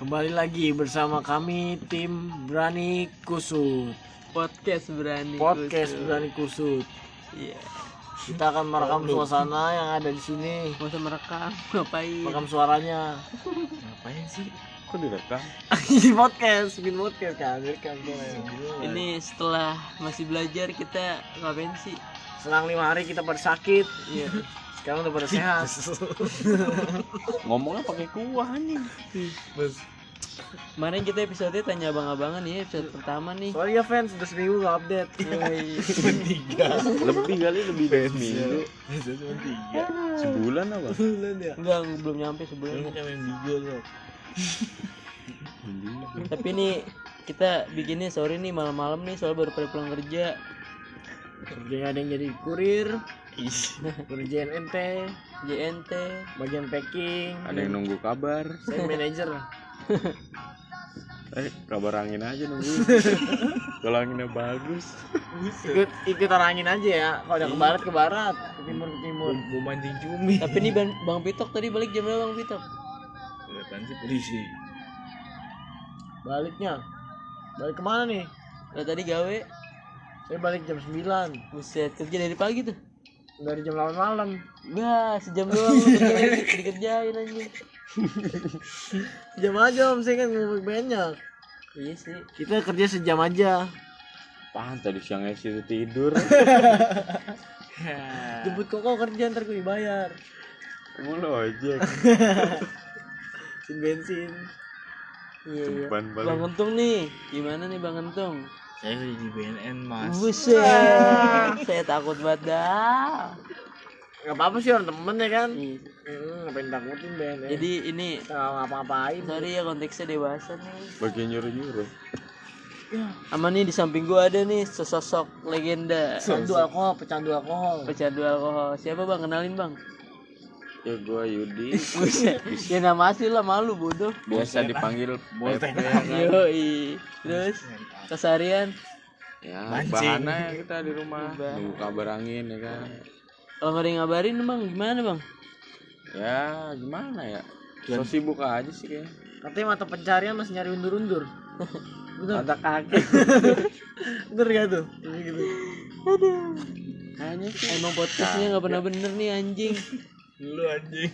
Kembali lagi bersama kami tim Berani Kusut. Podcast berani Podcast kusut. Berani Kusut. Iya. Kita akan merekam suasana yang ada di sini. Mau merekam ngapain? Merekam suaranya. Ngapain sih? Kok direkam? Ini podcast, bikin podcast kan Direkam ini setelah masih belajar kita ngapain sih? Selang lima hari kita pada sakit iya Sekarang udah pada sehat. Ngomongnya pakai kuah nih. kemarin kita episode tanya abang-abangan ya episode pertama nih. Sorry ya fans, udah seminggu gak update. Yoi. Lebih kali lebih dari seminggu. Cuma tiga. Sebulan apa? Bulan ya. Enggak belum nyampe sebulan. Kayak main Bigo loh. Tapi nih kita bikinnya sore nih malam-malam nih soal baru pada pulang kerja. Kerjanya ada yang jadi kurir Kurir JNNT JNT Bagian packing. Ada yang nunggu kabar. Saya manajer. Eh, kabar angin aja nunggu. Kalau anginnya bagus. ikut ikut angin aja ya. Kalau udah ke barat ke barat. Ke timur ke timur. Mau mancing cumi. tapi nih bang, bang Pitok tadi balik jam berapa bang Pitok? Kelihatan sih polisi. baliknya. Balik ke mana nih? Lah tadi gawe. Saya balik jam 9 buset kerja dari pagi tuh dari jam 8 malam Wah, sejam doang dikerjain anjing. jam aja om saya kan ngomong banyak Iya sih. kita kerja sejam aja Apaan tadi siang Esi itu tidur. jemput koko kerja ntar gue dibayar Kamu lo ojek. bensin bensin Iya, iya. Bang. Untung nih, gimana nih Bang Untung? Saya di BNN mas. Buset, saya takut banget dah. nggak apa apa sih orang temen ya kan Iya. hmm, ngapain takutin Ben ya Jadi ini nggak ngapa-ngapain sorry ya konteksnya dewasa nih. Bagian nyuruh-nyuruh. Ama nih di samping gua ada nih sesosok legenda pecandu alkohol pecandu alkohol pecandu alkohol. Siapa Bang? Kenalin Bang. Ya gua Yudi. Ya nama asli lah malu bodoh. Biasa dipanggil Pepe. Yoi. Terus kesarian Ya, bahana ya kita di rumah. Nunggu kabar angin ya kan. kalau nggak ada yang ngabarin Bang, gimana Bang? Ya, gimana ya? So sibuk aja sih kayaknya. katanya mata pencarian masih nyari undur-undur Ada kaki. bener gak tuh gitu Kayaknya sih. Emang podcastnya nggak pernah bener nih anjing. Lu anjing.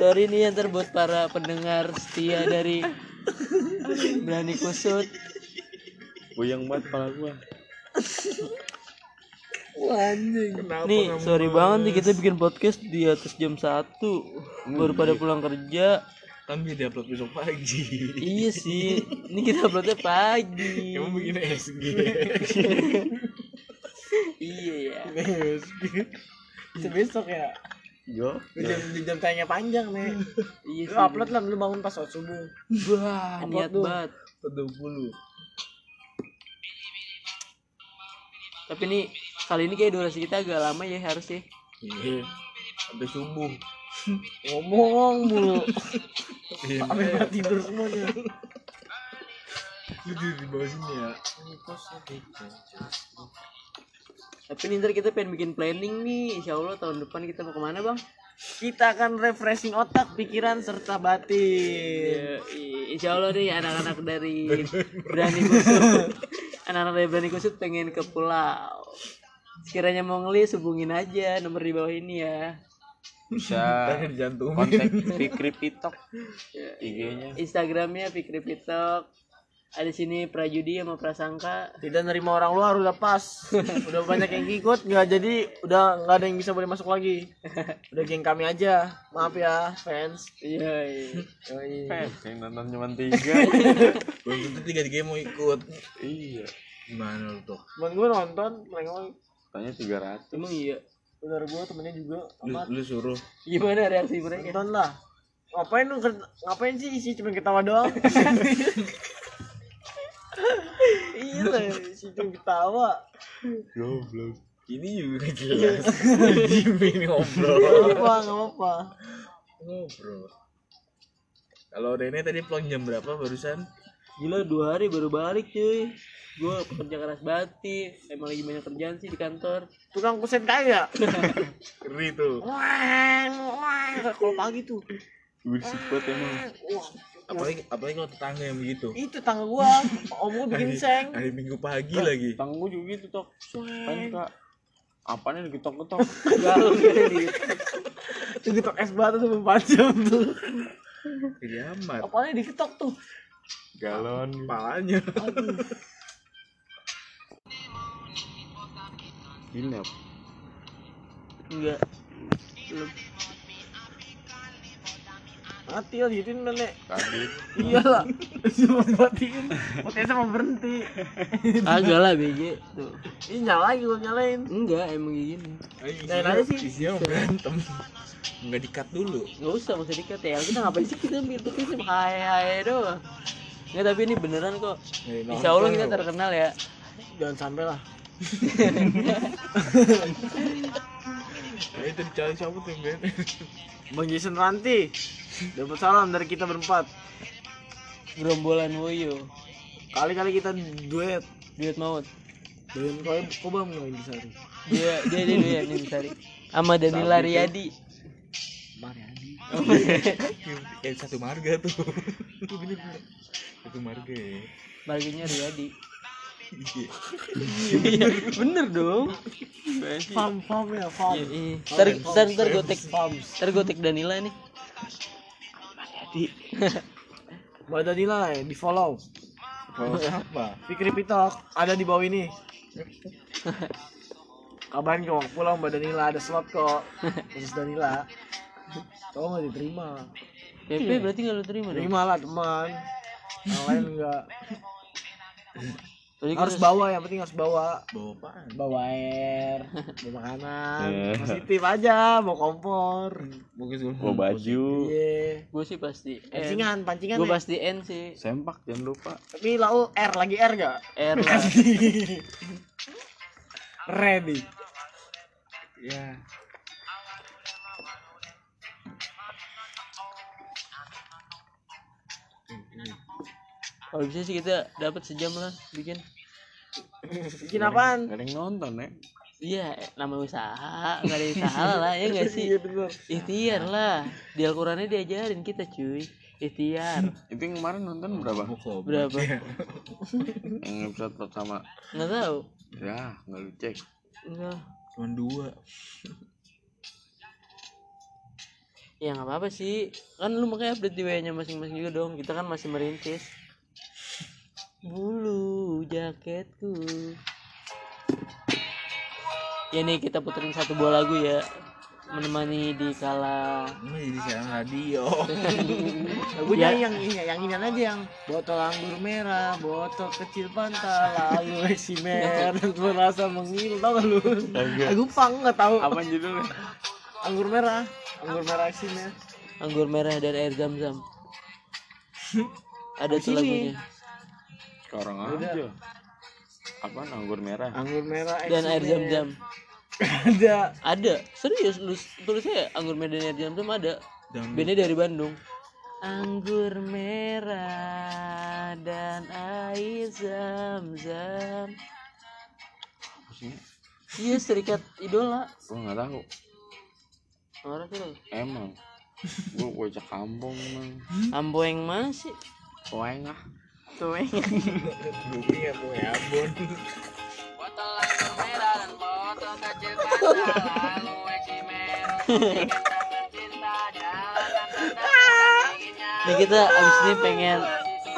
Sorry nih yang buat para pendengar setia dari Berani Kusut. Puyeng banget kepala gua. Nih, sorry banget nih kita bikin podcast di atas jam 1 Baru pada pulang kerja. Kan dia upload besok pagi. Iya sih. Ini kita uploadnya pagi. Kamu bikin SG. Iya ya. Besok ya Yo. di jam, jam tanya panjang nih Iya lu upload lah lu bangun pas sholat subuh Wah, niat tuh. banget. 20. Tapi nih kali ini kayak durasi kita agak lama ya harus ya. Iya. Sampai subuh. ngomong mulu Iya. sampai pada tidur semuanya Lu di bawah sini ya. Tapi nih ntar kita pengen bikin planning nih. Insya Allah tahun depan kita mau ke mana bang? kita akan refreshing otak pikiran serta batin. Ya, insya Allah nih anak-anak dari Berani Kusut. Anak-anak dari Berani Kusut pengen ke pulau. Sekiranya mau ngelis hubungin aja nomor di bawah ini ya. Bisa kontak Fikri Pitok. IG-nya. Instagramnya Fikri Pitok Ada sini Prajudi sama Prasangka tidak nerima orang luar udah pas udah banyak yang ikut nggak jadi udah nggak ada yang bisa boleh masuk lagi udah geng kami aja maaf ya fans Iya iya. Yoi. Yang nonton cuma tiga. Belum tentu tiga tiga mau ikut. iya. Gimana lu tuh? temen gue nonton mereka Tanya 300. Emang iya saudara gue temennya juga Lu, amat lu suruh. Gimana reaksi mereka? nonton lah ngapain lu ngapain sih isi cuma ketawa doang iya lah cuma ketawa Goblok. Ini juga jelas. Ini ngobrol. apa apa Ngobrol. Kalau Rene tadi pulang jam berapa barusan? Gila dua hari baru balik cuy gue pekerja keras banget emang lagi banyak kerjaan sih di kantor tukang kusen kaya Ngeri tuh. wah wah kalau pagi tuh berisik banget emang Wah, apalagi apalagi kalau tetangga yang begitu. Itu tangga gua. Om gua bikin seng. hari minggu pagi lagi. Tanggung juga gitu tok. Kan kak? Apanya digetok-getok galau gitu. Di itu getok es batu tuh 4 jam tuh. Kiamat apalagi diketok tuh. Galon. Kepalanya Gila. enggak. Belum mati lah gituin nenek Kadit. iyalah. Cuma dimatiin. Potensi sama berhenti. Agak lah BG tuh. Ini nyala lagi gua nyalain. Enggak emang kayak gini. Nyalain aja sih. isinya mau berantem. Nggak dikat dulu. Nggak usah usah dikat ya. Kita ngapain sih kita gitu sih hai hai doang. Nggak tapi ini beneran kok. Insya Allah kita terkenal ya. Jangan sampai lah. nah, itu dicari siapa tuh Ben? Bang Jason Ranti. Dapat salam dari kita berempat. Gerombolan Woyo. Kali-kali kita duet. Duet maut. Dengan kau kobam nggak ini sari? Dia dia dia dia nih Sari. Sama Danila Riyadi. Mariadi kayak satu marga tuh. Itu bener bener satu marga ya marganya Riyadi Iya. bener dong. Farm farm ya farm Iya, iya. Ntar, ntar, ntar gue tag Ntar gue tag Danila nih. Mbak Danila ya di follow. Kalau siapa? Fikri Pitok ada di bawah ini. Kabarin kok pulang Mbak Danila ada slot kok. Khusus Danila. Kau nggak diterima? PP berarti gak lu terima dong? Terima lah teman. Yang lain enggak Berarti harus kita- bawa yang penting harus bawa. Bawa apaan? Bawa air bawa makanan positif aja bawa kompor. Bawa baju. iya. Gue sih pasti N. Pancingan pancingan Gue ya. pasti N sih. Sempak jangan lupa. tapi lau R lagi R gak R lah. Ready. Ya Kalau bisa sih kita dapat sejam lah bikin. Bikin apaan? Gak ada yang nonton ya. Iya nama usaha Gak ada usaha lah ya gak sih? Iya Ikhtiar lah. Di Al-Qurannya diajarin kita cuy. Ikhtiar. Itu yang kemarin nonton berapa? Berapa? Yang episode pertama. Nggak tahu. Ya, nggak lu cek. Enggak cuma dua. Ya nggak apa-apa sih. Kan lu makanya update di WA nya masing-masing juga dong. Kita kan masih merintis Bulu jaketku. Ya nih kita puterin satu buah lagu ya. Menemani di kala ini jadi siaran radio. Lagunya Ya. yang ini yang ini aja yang botol anggur merah botol kecil pantal lalu eksimer dan merasa mengilu tau gak lu? Lagu pang nggak tahu. Apa judulnya? anggur merah anggur merah eksimer Anggur merah dan air zam-zam. Ada tuh sini. lagunya Sekarang aja. Apaan anggur merah? anggur merah Dan air zam-zam ada Ada Serius lu tulisnya anggur merah dan air zam-zam ada Dan Bandnya dari Bandung Anggur merah dan air zam-zam Apa sih? Iya serikat idola Gua nggak tahu. Orang tuh Emang. Gua bocah kampung emang. Ambo yang mana sih? Koeng ah. Tuh gue punya mau ya Ambon Botol anggur merah dan botol kecil pantal Lalu eksimer Nih kita abis ini pengen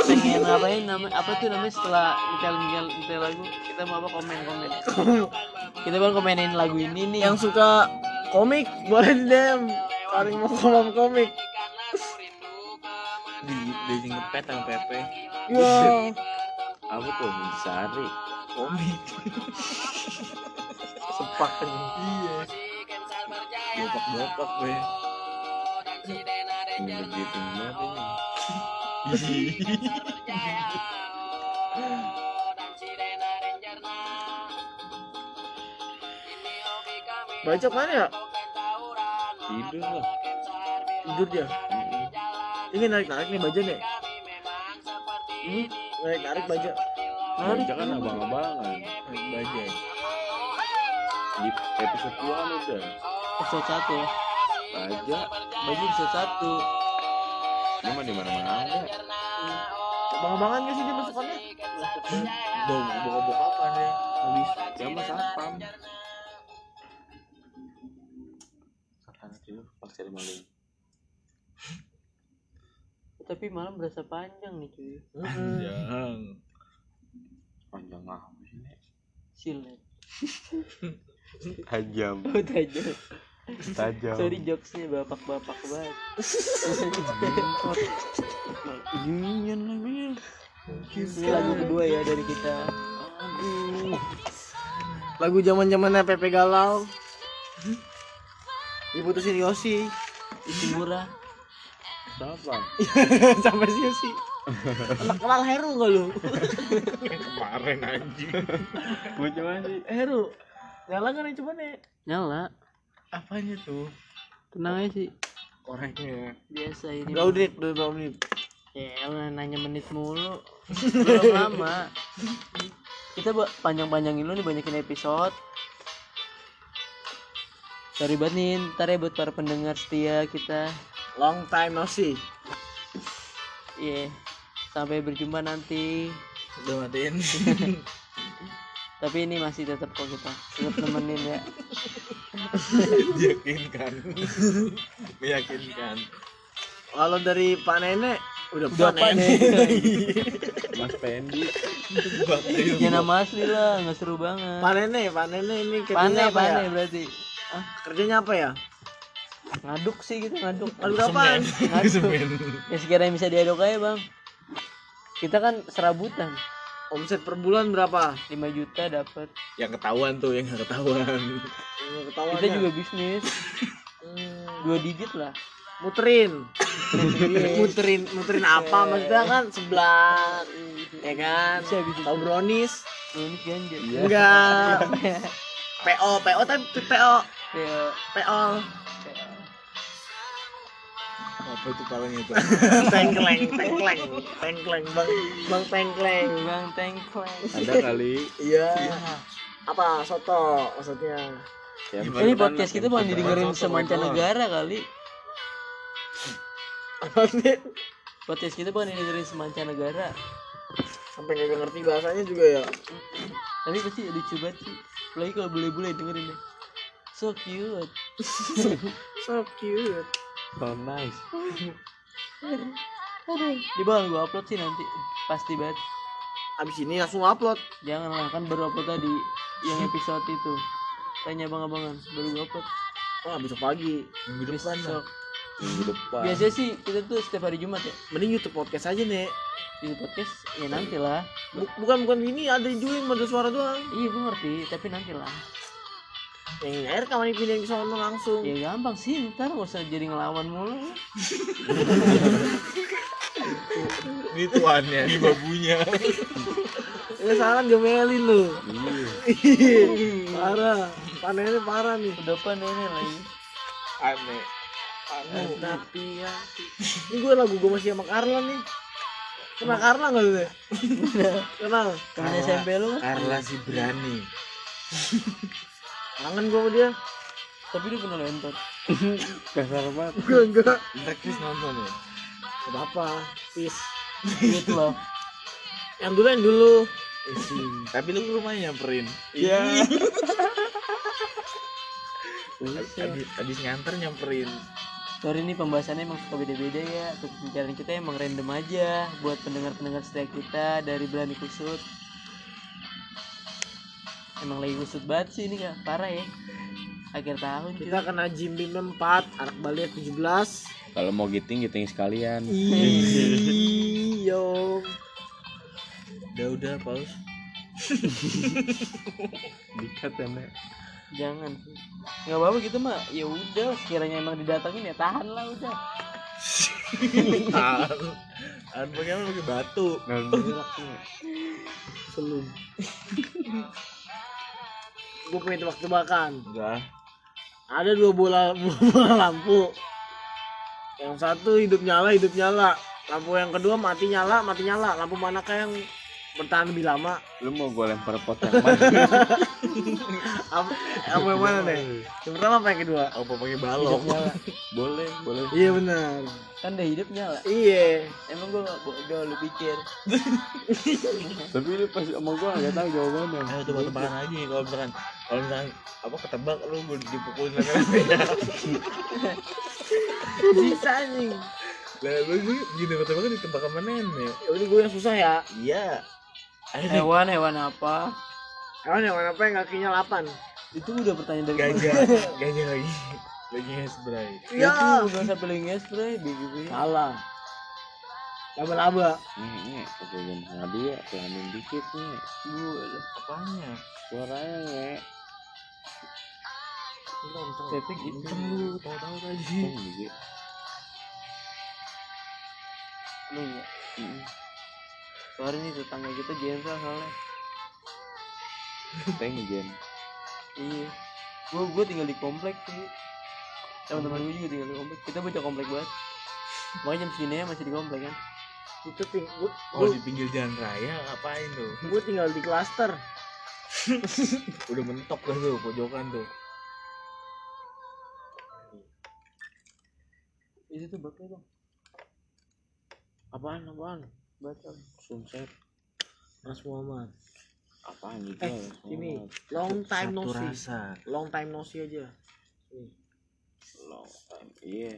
pengen ngapain? Namanya apa tuh namanya setelah nyetel nyetel nyetel lagu? Kita mau apa? Komen komen. Kita mau komenin lagu ini nih. Yang suka komik boleh di DM paling mau kolom komik. Di di ngepet sama Pepe ya Apa tuh? Sari. komik sepak iya. Bopak bopak gue Ini begitu banget ini. baca mana ya? Tidur lah. tidur dia. Ini narik narik nih baja nih hmm? narik narik baja Baca kan abang-abangan. naik bajai Di episode 2 kan udah. episode satu Baca. baju episode satu Ini mah di mana-mana ada. Abang-abangan gak sih dia masukannya? Bau bau bau apa ya? Habis. Dia mah satpam. Satpam itu pasti ada maling. Tapi malam berasa panjang nih cuy Jangan. Panjang apa sih ini? silet Tajam. oh tajam Tajam. sorry jokesnya bapak-bapak banget Ini namanya. ini lagu kedua ya dari kita Lagu zaman-zamannya Pepe Galau. Diputusin Yosi. isi murah Siapa? Sampai si Yosi. Anak kenal Heru gak lu? Kemarin anjing. Bocah mana sih? Heru. Nyala kan yang coba nih. nyala Apanya tuh? tenang aja sih Koreknya. biasa ini Udah udah udah berapa menit? ya nanya menit mulu belum lama kita panjang-panjangin lu nih banyakin episode sorry banget nih ntar ya buat para pendengar setia kita Long time no see. iya sampai berjumpa nanti Udah matiin. tapi ini masih tetap kok kita tetap nemenin ya Meyakinkan. Meyakinkan. Kalau dari Pak Nenek udah, udah Pak apa Nenek. Mas Pendi. Ya nama asli lah nggak seru banget Pak Nenek, Pak Nenek ini pane kerjanya apa ya? pane berarti Ah, kerjanya apa ya? Ngaduk sih gitu ngaduk Lalu apaan? ngaduk ya sekiranya bisa diaduk aja bang kita kan serabutan Omset per bulan berapa? 5 juta dapat Yang ketahuan tuh, yang ketahuan. Kita juga bisnis Hmm, dua digit lah muterin. muterin, muterin apa? Maksudnya kan sebelah ya kan? Bisa, bisa. Tahu brownies? ini ganja Enggak. PO, PO tapi PO, ya PO. Apa itu paling itu? Tengkleng, tengkleng, tengkleng, bang, bang tengkleng. bang tengkleng Ada kali. Iya. Apa soto maksudnya? Ya, ini podcast kita mau didengerin semancanegara kali Apa sih? podcast kita mau didengerin semancanegara Sampai nggak ngerti bahasanya juga ya. tapi pasti lucu banget sih apalagi kalau bule-bule dengerin deh so cute So cute. So nice. di bawah gue upload sih nanti pasti banget Abis ini langsung upload. jangan lah kan baru upload tadi yang episode itu tanya abang-abangan baru gue upload Wah besok pagi. Minggu depan besok Minggu depan. biasanya sih kita tuh setiap hari Jumat ya Mending YouTube podcast aja nih. di podcast ya nanti lah Bu- bukan bukan ini ada juga yang mode suara doang. iya gue ngerti tapi nanti lah Yang air kamu dipindahin ke sono langsung. ya gampang sih ntar gak usah jadi ngelawan mulu Ini tuannya, ini babunya. Ya salah diomelin lu. Iya. parah. Panennya parah nih. udah apa nenek lagi Aneh. Anu. Tapi ya. Ini gue lagu gue masih sama Carla nih. Kenal Carla nggak lu? Teh? Kenal. temen SMP lu Carla si berani. Kangen gue sama dia. tapi dia pernah lentot Kasar banget. Enggak enggak. Chris nonton ya. Gak apa. Peace. gitu loh Yang dulu yang dulu. Isi. Tapi lu ke rumahnya nyamperin. Iya. Abis, abis nganter nyamperin. sorry nih pembahasannya emang suka beda-beda ya untuk pembicaraan kita emang random aja buat pendengar-pendengar setia kita dari Belani Kusut emang lagi kusut banget sih ini kak parah ya akhir tahun cuy. Kita kena Jim Bim 4, anak balik 17. Kalau mau giting giting sekalian. Iyo. Udah udah paus. Dikat ya, Nek. jangan sih nggak apa-apa gitu mah ya udah sekiranya emang didatangin ya tahan lah udah Tahan. Tahan bagaimana pakai batu. Selum. Gue punya tebak-tebakan. Udah. Ada dua bola, bola lampu. Yang satu hidup nyala, hidup nyala. Lampu yang kedua mati nyala, mati nyala. Lampu manakah yang bertahan lebih lama. Lu mau gue lempar pot yang mana? apa? Apa yang mana nih yang pertama apa yang kedua? Apa pakai balok? boleh, boleh. iya benar. Kan udah hidup nyala iya. Emang gua gak bodoh lu pikir. Tapi lu pas sama gue gak tahu jawabannya. Ayo tebak-tebakan lagi kalau misalkan kalau misalkan apa ketebak lu gue dipukulin lagi bisa nih Lah gue gue gini ketebak kan ditebak sama nenek. ya udah gue yang susah ya. Iya. Hewan hewan apa yang mana apa yang kakinya 8 itu udah pertanyaan dari gajah, gajah lagi. Lagi spray. ya itu gak usah pilih spray begitu salah laba-laba Nih, nih, oke jam setengah dua, pelanin dikit nih. boleh Apanya? Suaranya nih. tapi gitu Lu tahu-tahu tadi. Gitu. lu enggak sorry nih tetangga kita jenderal soalnya Thank Jen. iya gua gua tinggal di komplek sih teman-teman gue juga tinggal di komplek kita bocah komplek banget makanya jam segini ya masih di komplek kan itu ting gue Oh di pinggir jalan raya ngapain tuh? gue tinggal di klaster Udah mentok kan tuh pojokan tuh. itu tuh bakal dong Apaan, apaan? Batal Sunset. Mas Muhammad Apaan gitu? eh sini long time no see rasa. long time no see aja Nih. Long time. Iya.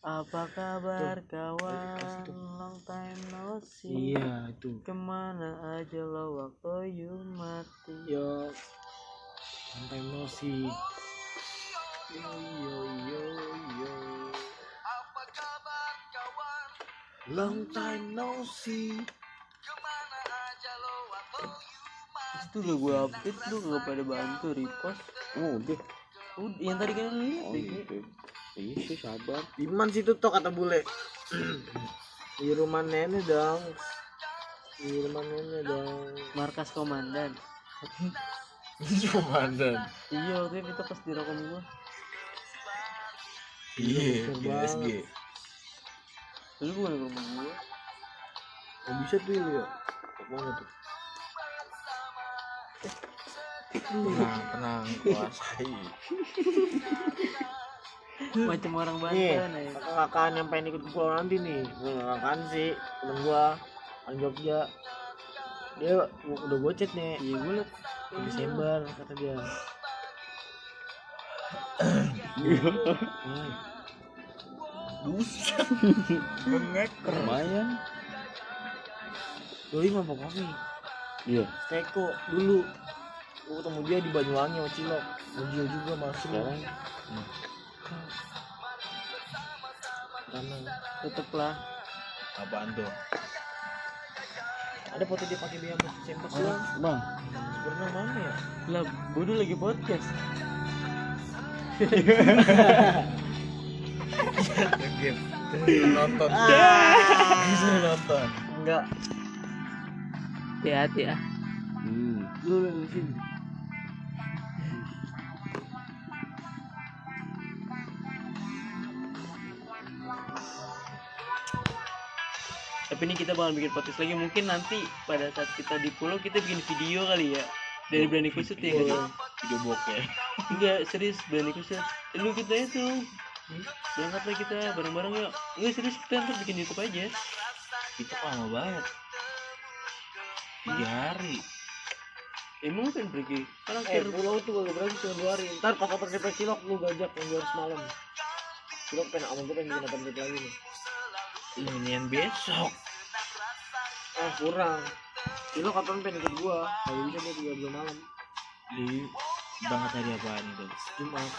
apa kabar kawan long time no see iya itu ke mana aja lo waktu you mati yo long time no see yo yo yo long time no see itu udah gue update lu gak pada bantu repost Oh, udah. udah yang tadi kan lu lihat Oh, gitu. Iya sih, sabar. Iman situ tuh kata bule di rumah nenek dong di rumah nenek dong markas komandan Komandan. iya waktu itu pas direkom gua Iya, di banget. SG. Lu bukan ke rumah gua. Gak bisa tuh ya. Mana tuh? Tenang, tenang, kuasai. macam orang nih Banten ya. kakak yang pengen ikut ke pulau nanti nih. Gue kakak sih temen gua orang Jogja. Dia gua- udah gue chat nih. Iya gue liat. Desember kata dia. Hmm. Buset. Bengek. Lumayan. doi mah pokoknya Iya. Teko dulu gue ketemu dia di Banyuwangi sama Cilok Mujio juga masuk Sekarang karena tetep lah Apaan tuh? ada foto dia pakai biaya sempak doang Bang, sebenarnya mana ya lah dulu lagi podcast Game. nonton. Bisa nonton. enggak hati-hati ya hmm. lu sini tapi ini kita bakal bikin podcast lagi mungkin nanti pada saat kita di pulau kita bikin video kali ya dari Berani Kusut ya kan? Video bokeh. enggak serius Berani Kusut lu kita itu berangkat lah kita bareng-bareng yuk. Enggak serius kita ntar bikin YouTube aja. Itu lama banget. Tiga hari. emang pengen pergi? Kan eh pulau tuh gak berarti cuma dua hari. Ntar pas open trip Cilok lu gajak yang dua hari semalam. Cilok pengen sama gue pengen bikin trip lagi nih. Inian besok. ah kurang. Cilok kapan pengen ikut gua? Kalau bisa dia tiga bulan malam. Di banget hari apaan itu? Jumat.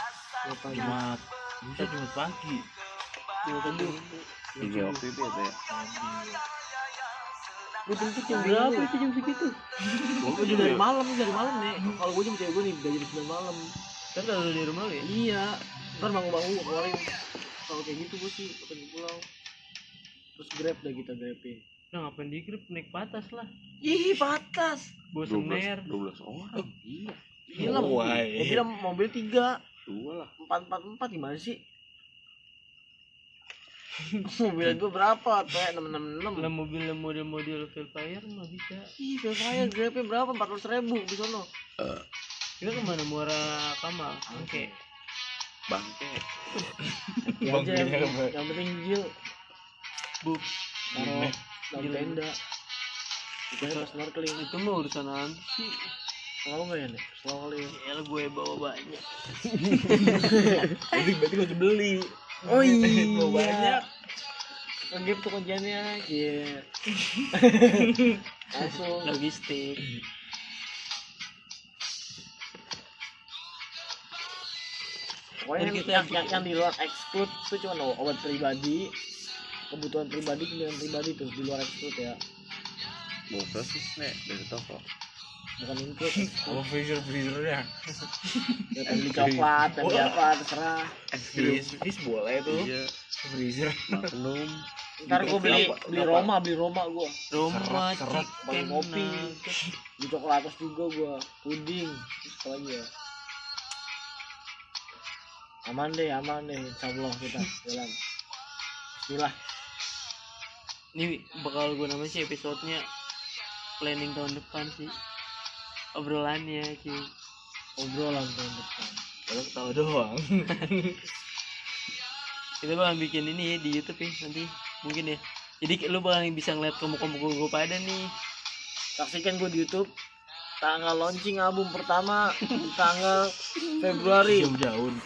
Jumat. Jumat. Bisa Jumat pagi. Jumat pagi Tiga waktu itu ya, Teh? Pagi. gue jemput jam berapa itu jam segitu Gue juga dari malam dari malam nih. Kalau gue jemput cewek gue nih dari jam sembilan malam. kan kalau di rumah ya Iya. Ntar bangun bangun gue keluarin. Kalau kayak gitu gue sih ke pulau. Terus grab dah kita grabin. nah ngapain di grab naik patas lah Ih batas. bosen ner 12 orang. Iya. Gila. Oh? Mobil mobil tiga Dua lah. empat empat empat gimana sih? mobil gue berapa tuh enam enam enam. Lah mobil model-model Velfire mah bisa. Ih Velfire grabnya berapa? Empat ratus ribu di sono. Kita ke mana? Muara kamal? Oke bangke. Ya aja yang, yang penting gil. Buk. Taruh dalam tenda itu pas snorkeling itu mah urusan nanti sih kalau nggak ya nih snorkeling ya. Gue bawa banyak. Berarti berarti lo beli. oh iya. Mau banyak. ngegap tuh kunciannya iya. Langsung. Logistik. Pokoknya yang, yang, yang, yang di luar exclude itu cuma obat pribadi. Kebutuhan pribadi pilihan pribadi tuh di luar exclude ya. Bawa sosis nek dari toko bukan include Apa freezer freezernya? ya beli coklat beli apa terserah. Freeze, freeze boleh tuh. iya Freezer. maklum. Ntar gue beli beli Roma beli Roma gue Roma Serat, beli chicken kopi nugget. beli coklatos juga gue puding. Terus apa lagi ya? Aman deh aman deh. Insya Allah kita jalan. Bismillah. Ini bakal gue namanya sih episodenya planning tahun depan sih obrolannya cuy obrolan tahun depan. Kalau ketawa doang. kita bakal bikin ini ya di YouTube ya nanti. Mungkin ya. Jadi lu bakal bisa ngeliat kamu-kamu gue pada nih. Saksikan gue di YouTube. Tanggal launching album pertama tanggal Februari. Jauh daun.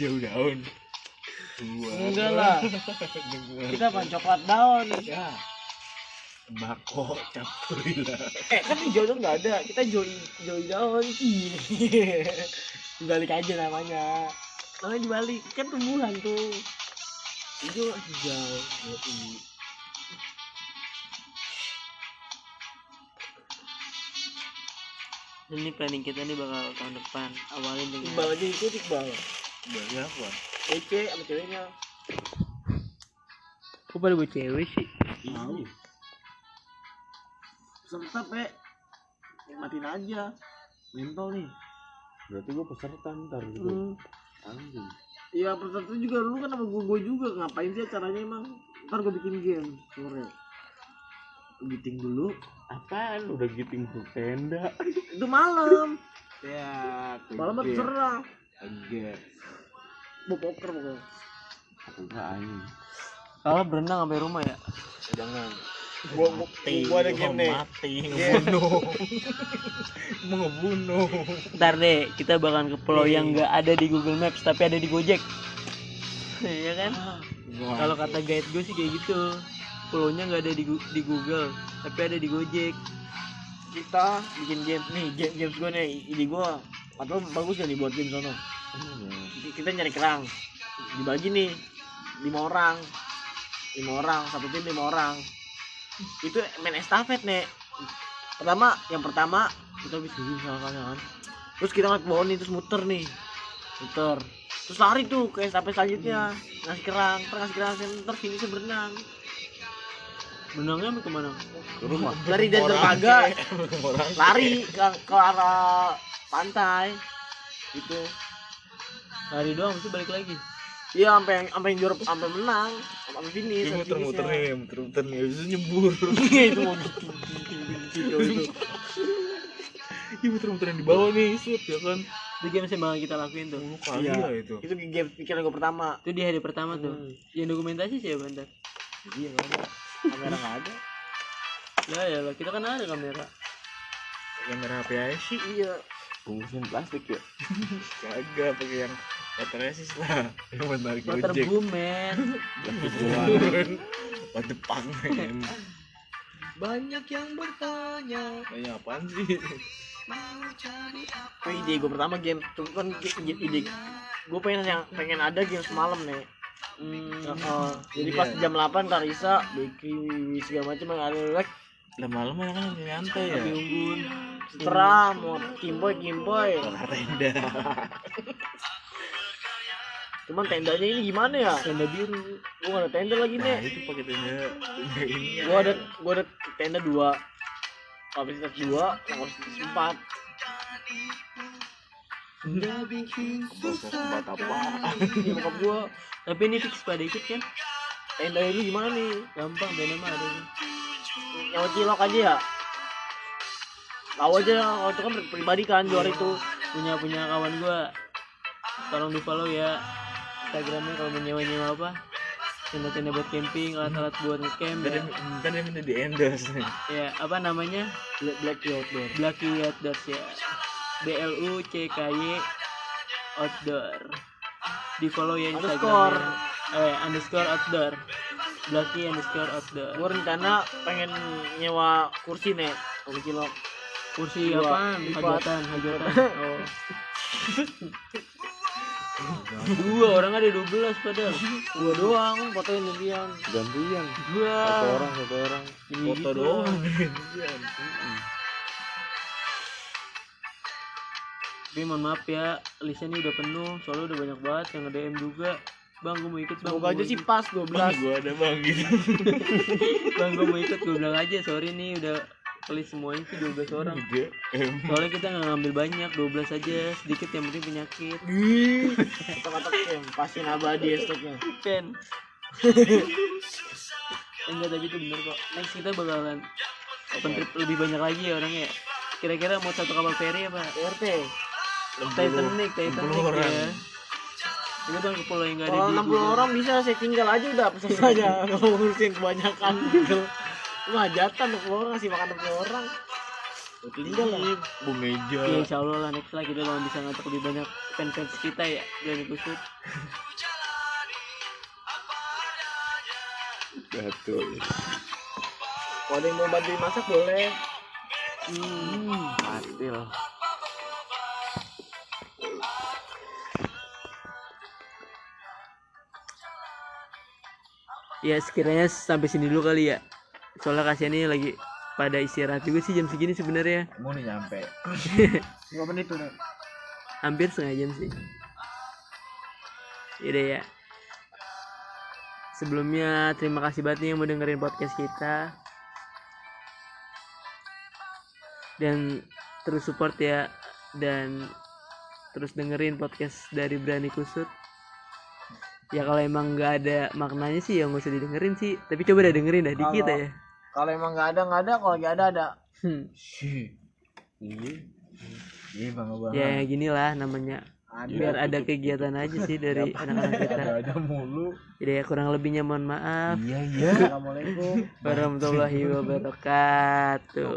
Jauh daun. Enggak lah. Kita apa coklat daun. Ya. Tembakau campurilah. eh kan hijau tuh nggak ada. Kita joy joy daun Ih. dibalik aja namanya. Namanya dibalik kan tumbuhan tuh. Hijau hijau Yoi. Ini planning kita nih bakal tahun depan. Awalin dengan iqbal aja ikut iqbal. Bagi apa? Ece sama ceweknya. Kok pada gue cewek sih? Tahu peserta pe nikmatin aja. Mentol nih. Berarti gua peserta ntar gitu. Hmm. anjing. Iya peserta juga. Lu kan sama gue juga. Ngapain sih caranya emang? Ntar gue bikin game. Sore. Gua meeting dulu. Apaan? Udah giting ke tenda. Itu malam. Ya malam mah terserah. Kaget mau poker pokoknya. Aku enggak anjing. Kalau berenang sampai rumah ya? Jangan gua gua, gua ada game nih. Mati, ngebunuh. Mau ngebunuh. ntar deh kita bakal ke pulau yang nggak ada di Google Maps tapi ada di Gojek. Iya kan? Kalau kata guide gue sih kayak gitu. Pulaunya nggak ada di, di Google tapi ada di Gojek. Kita bikin game. Nih game games gue nih. Ide gue atau bagus ya dibuat game sono. Kita nyari kerang. Dibagi nih lima orang. Lima orang satu tim lima orang itu main estafet nih pertama yang pertama kita habis gigi misalkan kan. Terus kita ngeliat bawah nih terus muter nih. Muter. Terus lari tuh ke estafet selanjutnya. Ngasih kerang ntar ngasih kerang ntar sini berenang. Berenangnya sampai ke mana? Ke rumah. Dari dari dermaga lari ke, ke arah pantai. Gitu lari doang itu balik lagi iya sampai sampai juara sampai menang sampai finish Dia sampai muter-muter nih, muter-muter nih, habis itu nyembur. Iya, itu mau ting ting ting ting ting itu Dia muter-muter yang di bawah nih, shoot ya kan. itu game yang bakal kita lakuin tuh. Kali Iya. ya itu. itu game pikiran gue pertama. Itu di hari pertama tuh. Yang dokumentasi siapa ntar? Iya nggak ada. Kamera nggak ada. Ya ya lah kita kan ada kamera. Kamera HP aja sih. iya. Bungkusin plastik ya. Kagak pakai yang waterresist lah. Yang water gojek. boom man What the fuck, man. banyak yang bertanya Tanya apaan sih? itu ide gue pertama game itu kan ide, ide gue pengen yang pengen ada game semalam nih hmm, Heeh. jadi pas Iya. jam 8 Karisa Becky segala macam yang ada like Lah malam kan kan lagi nyantai ya. lebih unggun setelah mau kimboy kimboy tenda. Cuman tendanya ini gimana ya tenda biru gue gak ada tenda lagi Nah, nih itu pakai tenda. Tenda ini. gue ada gue ada tenda dua kapasitas dua kapasitas empat Buat apa? Iya bokap gua. tapi ini fix pada ikut kan dari lu gimana nih? gampang band mah ada Nyawa cilok aja ya. Tahu aja kalau itu kan pribadi kan luar itu. punya punya kawan gua tolong di follow ya instagramnya kalau mau nyewa nyewa apa? Tenda-tenda buat camping alat-alat buat ngecamp Ntar ya. minta di endorse. Ya apa namanya? Black Black Outdoor. Blacky Outdoors ya. B L U C K Y Outdoor. Di follow ya instagramnya. Eh underscore outdoor. Blacky underscore outdoor. Gua rencana pengen nyewa kursi nih. Kursi Dua, apaan? Lipat. hajatan hajatan oh dua orang ada 12 padahal Gua doang fotoin gantian. Gantian. dua Satu orang, satu orang. Foto gitu. doang. tapi mohon maaf ya listnya ini udah penuh soalnya udah banyak banget yang nge-DM juga bang gue mau ikut bang gua aja sih pas Bang, 12. gua ada bang gitu. bang gue mau ikut gue bilang aja sorry nih udah list semuanya sih 12 orang. Soalnya kita nggak ngambil banyak 12 aja. Sedikit yang penting penyakit. Kata-kata kem, pasin abadi ya stoknya. pen enggak tapi itu bener kok. Next kita bakalan open trip lebih banyak lagi ya orangnya. Kira-kira mau satu kapal feri apa? RT. Titanic Titanic 60 orang. ya. Itu bang ke pulau yang nggak ada Kalau di 60 Google. orang bisa saya tinggal aja udah. Pesan saja kalau ngurusin kebanyakan. gitu. Lu hajatan 60 orang ngasih makan 60 orang. Tinggal lah. Bu meja. ya insya Allah lah next lah kita bakal bisa ngajak lebih banyak fans-fans kita ya dari kusut Batu. Kalau ada yang mau bantuin masak boleh. hmm. Patil. ya sekiranya sampai sini dulu kali ya soalnya kasihan ini lagi pada istirahat juga sih jam segini sebenarnya. Mau nih nyampe. 5 menit tuh. Nek. hampir setengah jam sih. Yaudah ya. Sebelumnya terima kasih banget nih yang mau dengerin podcast kita. Dan terus support ya. Dan terus dengerin podcast dari Berani Kusut. Ya kalau emang nggak ada maknanya sih ya nggak usah didengerin sih. Tapi coba dah dengerin dah dikit ya Kalau emang nggak ada nggak ada, kalau lagi ada ada. Hmm. Iya. Bang abang. ya gini lah namanya Ada. biar ada kegiatan aja sih dari anak-anak kita Ada ada mulu. jadi ya kurang lebihnya mohon maaf Iya iya. Assalamualaikum. warahmatullahi wabarakatuh